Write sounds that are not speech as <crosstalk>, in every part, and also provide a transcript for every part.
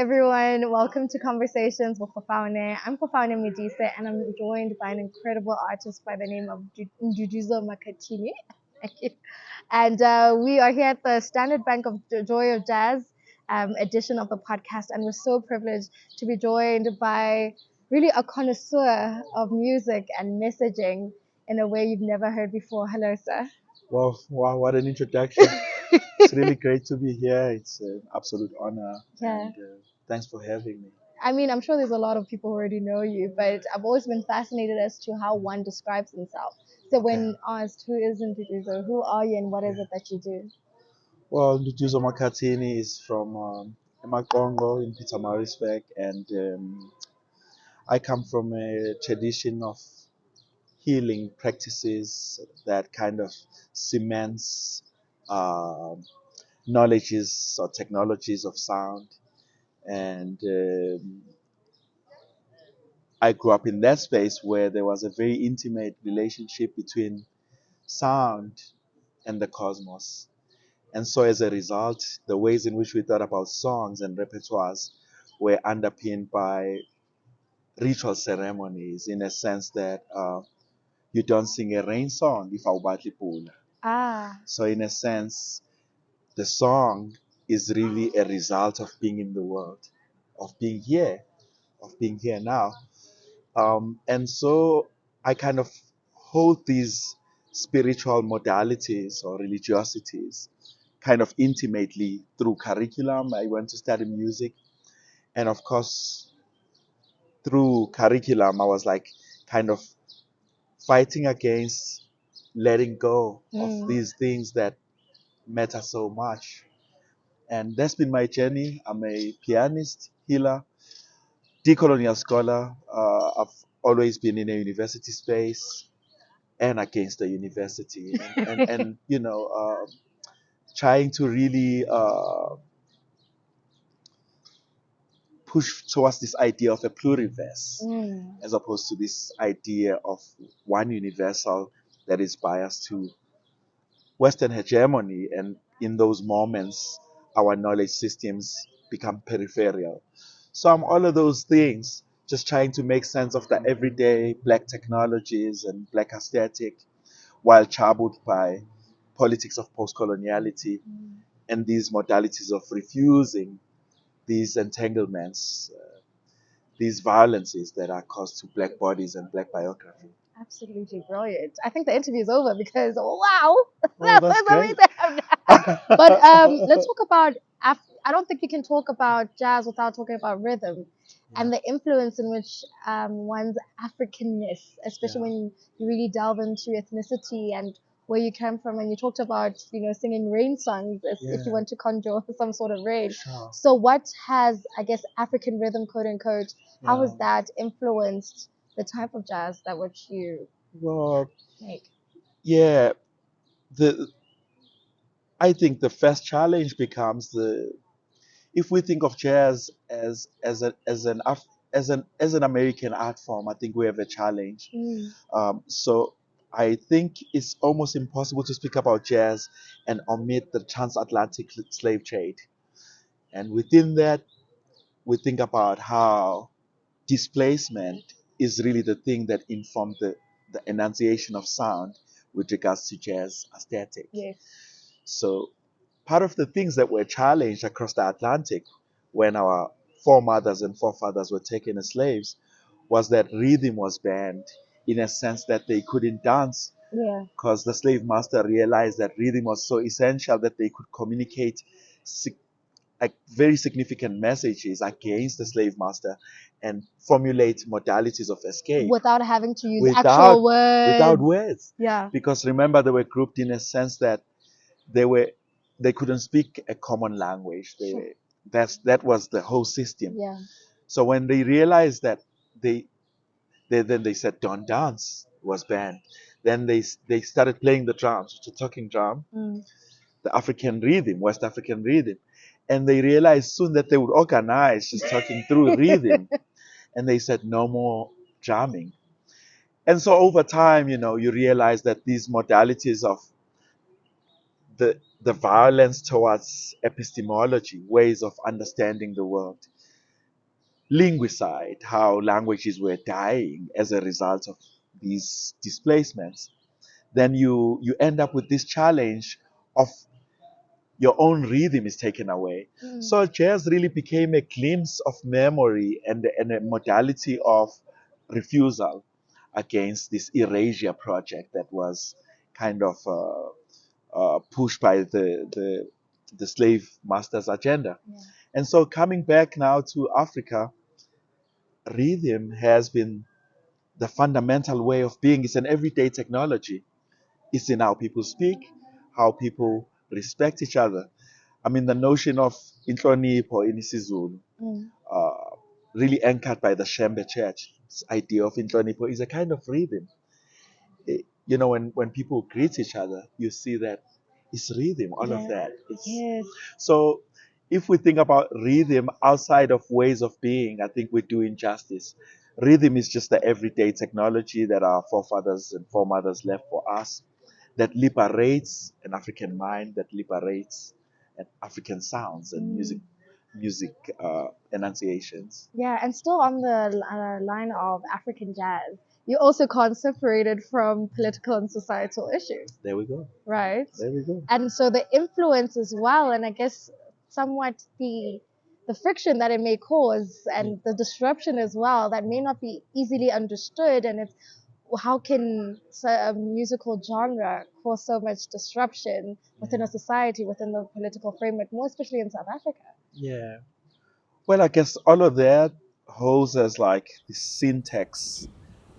everyone. Welcome to Conversations with Fafaune. I'm Fafaune Medise and I'm joined by an incredible artist by the name of Nduduzo Makhathini. and uh, we are here at the Standard Bank of Joy of Jazz um, edition of the podcast, and we're so privileged to be joined by really a connoisseur of music and messaging in a way you've never heard before. Hello, sir. Wow, wow, what an introduction. <laughs> it's really great to be here. It's an absolute honor. Yeah. And uh, thanks for having me. I mean, I'm sure there's a lot of people who already know you, but I've always been fascinated as to how one describes himself. So when asked who is Nduduzo, who are you and what is it that you do? Well, Nduduzo Makhathini is from um, Emakongo in Pietermaritzburg, and um, I come from a tradition of healing practices that kind of cements uh, knowledges or technologies of sound. And um, I grew up in that space where there was a very intimate relationship between sound and the cosmos. And so, as a result, the ways in which we thought about songs and repertoires were underpinned by ritual ceremonies in a sense that uh, you don't sing a rain song if awubatli pula. Ah, So in a sense, the song is really a result of being in the world, of being here, of being here now. Um, and so I kind of hold these spiritual modalities or religiosities kind of intimately through curriculum. I went to study music. And of course, through curriculum, I was like kind of fighting against letting go Mm. of these things that matter so much. And that's been my journey. I'm a pianist, healer, decolonial scholar. Uh, I've always been in a university space and against the university. And, and, and <laughs> you know, um trying to really uh, push towards this idea of a pluriverse mm, as opposed to this idea of one universal that is biased to Western hegemony. And in those moments, our knowledge systems become peripheral. So I'm all of those things, just trying to make sense of the everyday black technologies and black aesthetic, while troubled by politics of post-coloniality mm. and these modalities of refusing these entanglements, uh, these violences that are caused to black bodies and black biography. Absolutely brilliant. I think the interview is over because wow, that's <laughs> was amazing. <laughs> but um, let's talk about. Af- I don't think you can talk about jazz without talking about rhythm and the influence in which um, one's Africanness, especially Yeah. when you really delve into ethnicity and where you come from. And you talked about, you know, singing rain songs if, if you Yeah. want to conjure <laughs> some sort of rain. Sure. So, what has, I guess, African rhythm, quote unquote, how has that influenced the type of jazz that which you Well, make? yeah, the I think the first challenge becomes the if we think of jazz as as a as an Af- as an as an American art form, I think we have a challenge. Mm. Um, so I think it's almost impossible to speak about jazz and omit the transatlantic slave trade. And within that, we think about how displacement is really the thing that informed the, the enunciation of sound with regards to jazz aesthetic. Yes. So, part of the things that were challenged across the Atlantic when our foremothers and forefathers were taken as slaves was that rhythm was banned in a sense that they couldn't dance Yeah. because the slave master realized that rhythm was so essential that they could communicate sig- like very significant messages against the slave master and formulate modalities of escape Without having to use Without- actual words. without words Yeah. because remember they were grouped in a sense that they were they couldn't speak a common language they Sure. that's that was the whole system Yeah. so when they realized that they, they then they said don't dance was banned then they they started playing the drums which is talking drum Mm. the african rhythm west african rhythm and they realized soon that they would organize just talking through <laughs> rhythm and they said no more drumming and so over time you know you realize that these modalities of the the violence towards epistemology ways of understanding the world linguicide, how languages were dying as a result of these displacements, then you you end up with this challenge of your own rhythm is taken away. Mm. So jazz really became a glimpse of memory and, and a modality of refusal against this erasure project that was kind of uh, uh, pushed by the, the the slave master's agenda. Yeah. And so coming back now to Africa, rhythm has been the fundamental way of being. It's an everyday technology. It's in how people speak, how people respect each other. I mean, the notion of inhlonipho in isiZulu, Mm. uh, really anchored by the Shembe Church, this idea of inhlonipho is a kind of rhythm. You know, when, when people greet each other, you see that it's rhythm, all of that. It's, Yes. so if we think about rhythm outside of ways of being, I think we're doing justice. Rhythm is just the everyday technology that our forefathers and foremothers left for us that liberates an African mind, that liberates an African sounds and Mm. music music uh, enunciations. Yeah, and still on the uh, line of African jazz, you also can't separate it from political and societal issues, There we go. right? There we go. And so the influence as well, and I guess somewhat the the friction that it may cause and the disruption as well that may not be easily understood and it's how can a musical genre cause so much disruption within a society within the political framework more especially in south africa Yeah. Well, I guess all of that holds as like the syntax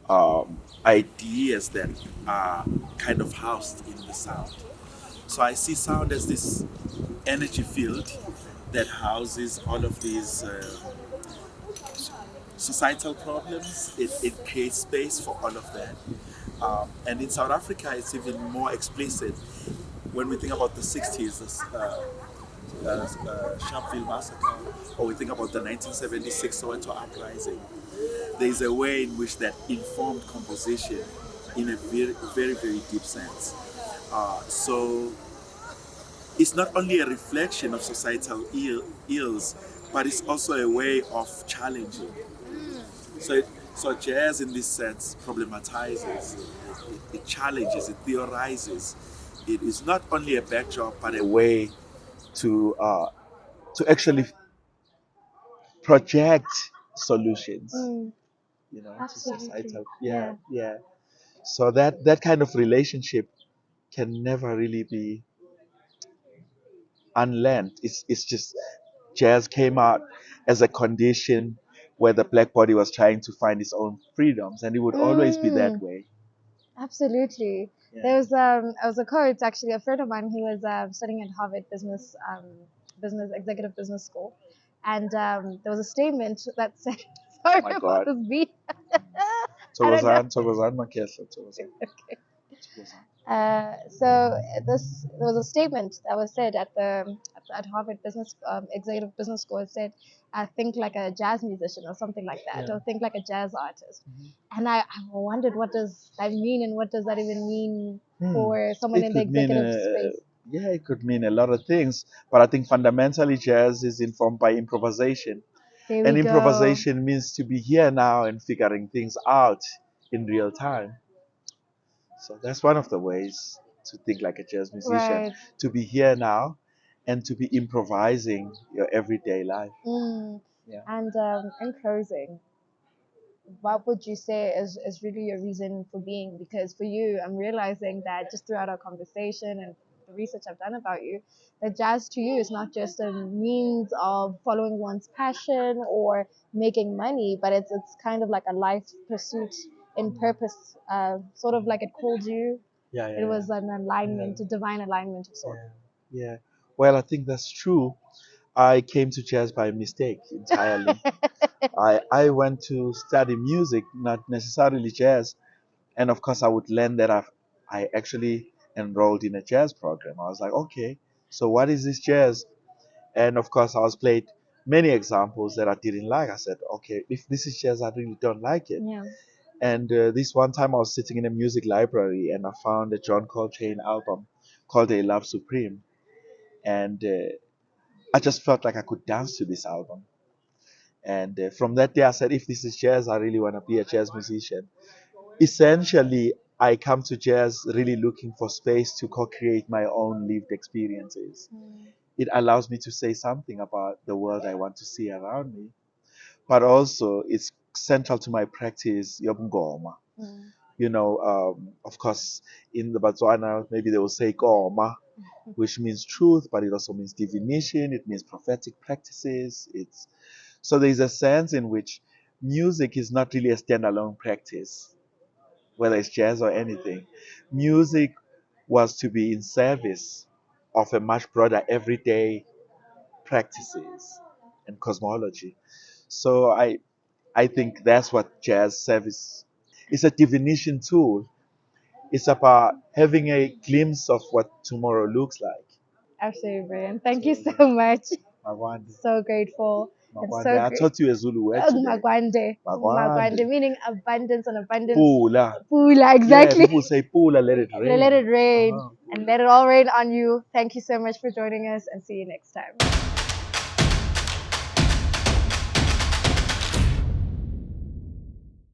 um, ideas that are kind of housed in the sound. So I see sound as this energy field that houses all of these uh, societal problems. It, it creates space for all of that. Um, and in South Africa, it's even more explicit. When we think about the 60s, this, uh, uh, uh, Sharpeville massacre, or we think about the 1976 Soweto uprising, there is a way in which that informed composition in a very, very, very deep sense. Uh, so it's not only a reflection of societal ill, ills, but it's also a way of challenging. So, so jazz in this sense problematizes, it, it, challenges, it theorizes. It is not only a backdrop, but a way to uh, to actually project solutions. Mm, You know, to Absolutely. societal. Yeah, yeah. So that that kind of relationship can never really be unlearned. It's it's just jazz came out as a condition where the black body was trying to find its own freedoms, and it would always be that Mm. way. absolutely Yeah. there was um I was a quote actually a friend of mine he was um, studying at harvard business um business executive business school and um there was a statement that said <laughs> sorry Oh my about God. this beat <laughs> I don't know. Thokozani, Thokozani Makehla, <laughs> okay. Uh, so this there was a statement that was said at the at, Harvard Business um, Executive Business School. It said, "I think like a jazz musician or something like that, Yeah. or think like a jazz artist." Mhm. And I, I wondered what does that mean, and what does that even mean Hmm. for someone It in the executive uh, space? Yeah, it could mean a lot of things, but I think fundamentally jazz is informed by improvisation. And go. improvisation means to be here now and figuring things out in real time. So that's one of the ways to think like a jazz musician. Right. To be here now and to be improvising your everyday life. Mm. Yeah. And um, in closing, what would you say is, is really your reason for being? Because for you, I'm realizing that just throughout our conversation and the research I've done about you, that jazz to you is not just a means of following one's passion or making money, but it's it's kind of like a life pursuit in purpose. Uh, sort of like it called you. Yeah, yeah. It was an alignment, a divine alignment of sorts. yeah. yeah. Well, I think that's true. I came to jazz by mistake entirely. <laughs> I, I went to study music, not necessarily jazz. And of course, I would learn that I, I actually enrolled in a jazz program. I was like, okay, so what is this jazz? And of course, I was played many examples that I didn't like. I said, okay, if this is jazz, I really don't like it. Yeah. And uh, this one time, I was sitting in a music library and I found a John Coltrane album called A Love Supreme. And uh, I just felt like I could dance to this album. And uh, from that day, I said, if this is jazz, I really want to be a jazz musician. Essentially, I come to jazz really looking for space to co create my own lived experiences. It allows me to say something about the world I want to see around me, but also it's central to my practice, yobungoma. You know, um, of course, in the Botswana, maybe they will say goma, which means truth, but it also means divination, it means prophetic practices. It's so there's a sense in which music is not really a standalone practice, whether it's jazz or anything. Music was to be in service of a much broader everyday practices and cosmology. So I I think that's what jazz service is a divination tool. It's about having a glimpse of what tomorrow looks like. Absolutely brilliant. Thank you so much. Makwande. So grateful. Makwande. so I great. taught you a Zulu word Oh. Makwande. Makwande. Makwande, meaning abundance and abundance. Pula. Pula, Yeah, exactly. people say pula, let it rain. Let it rain Uh-huh. and let it all rain on you. Thank you so much for joining us and see you next time.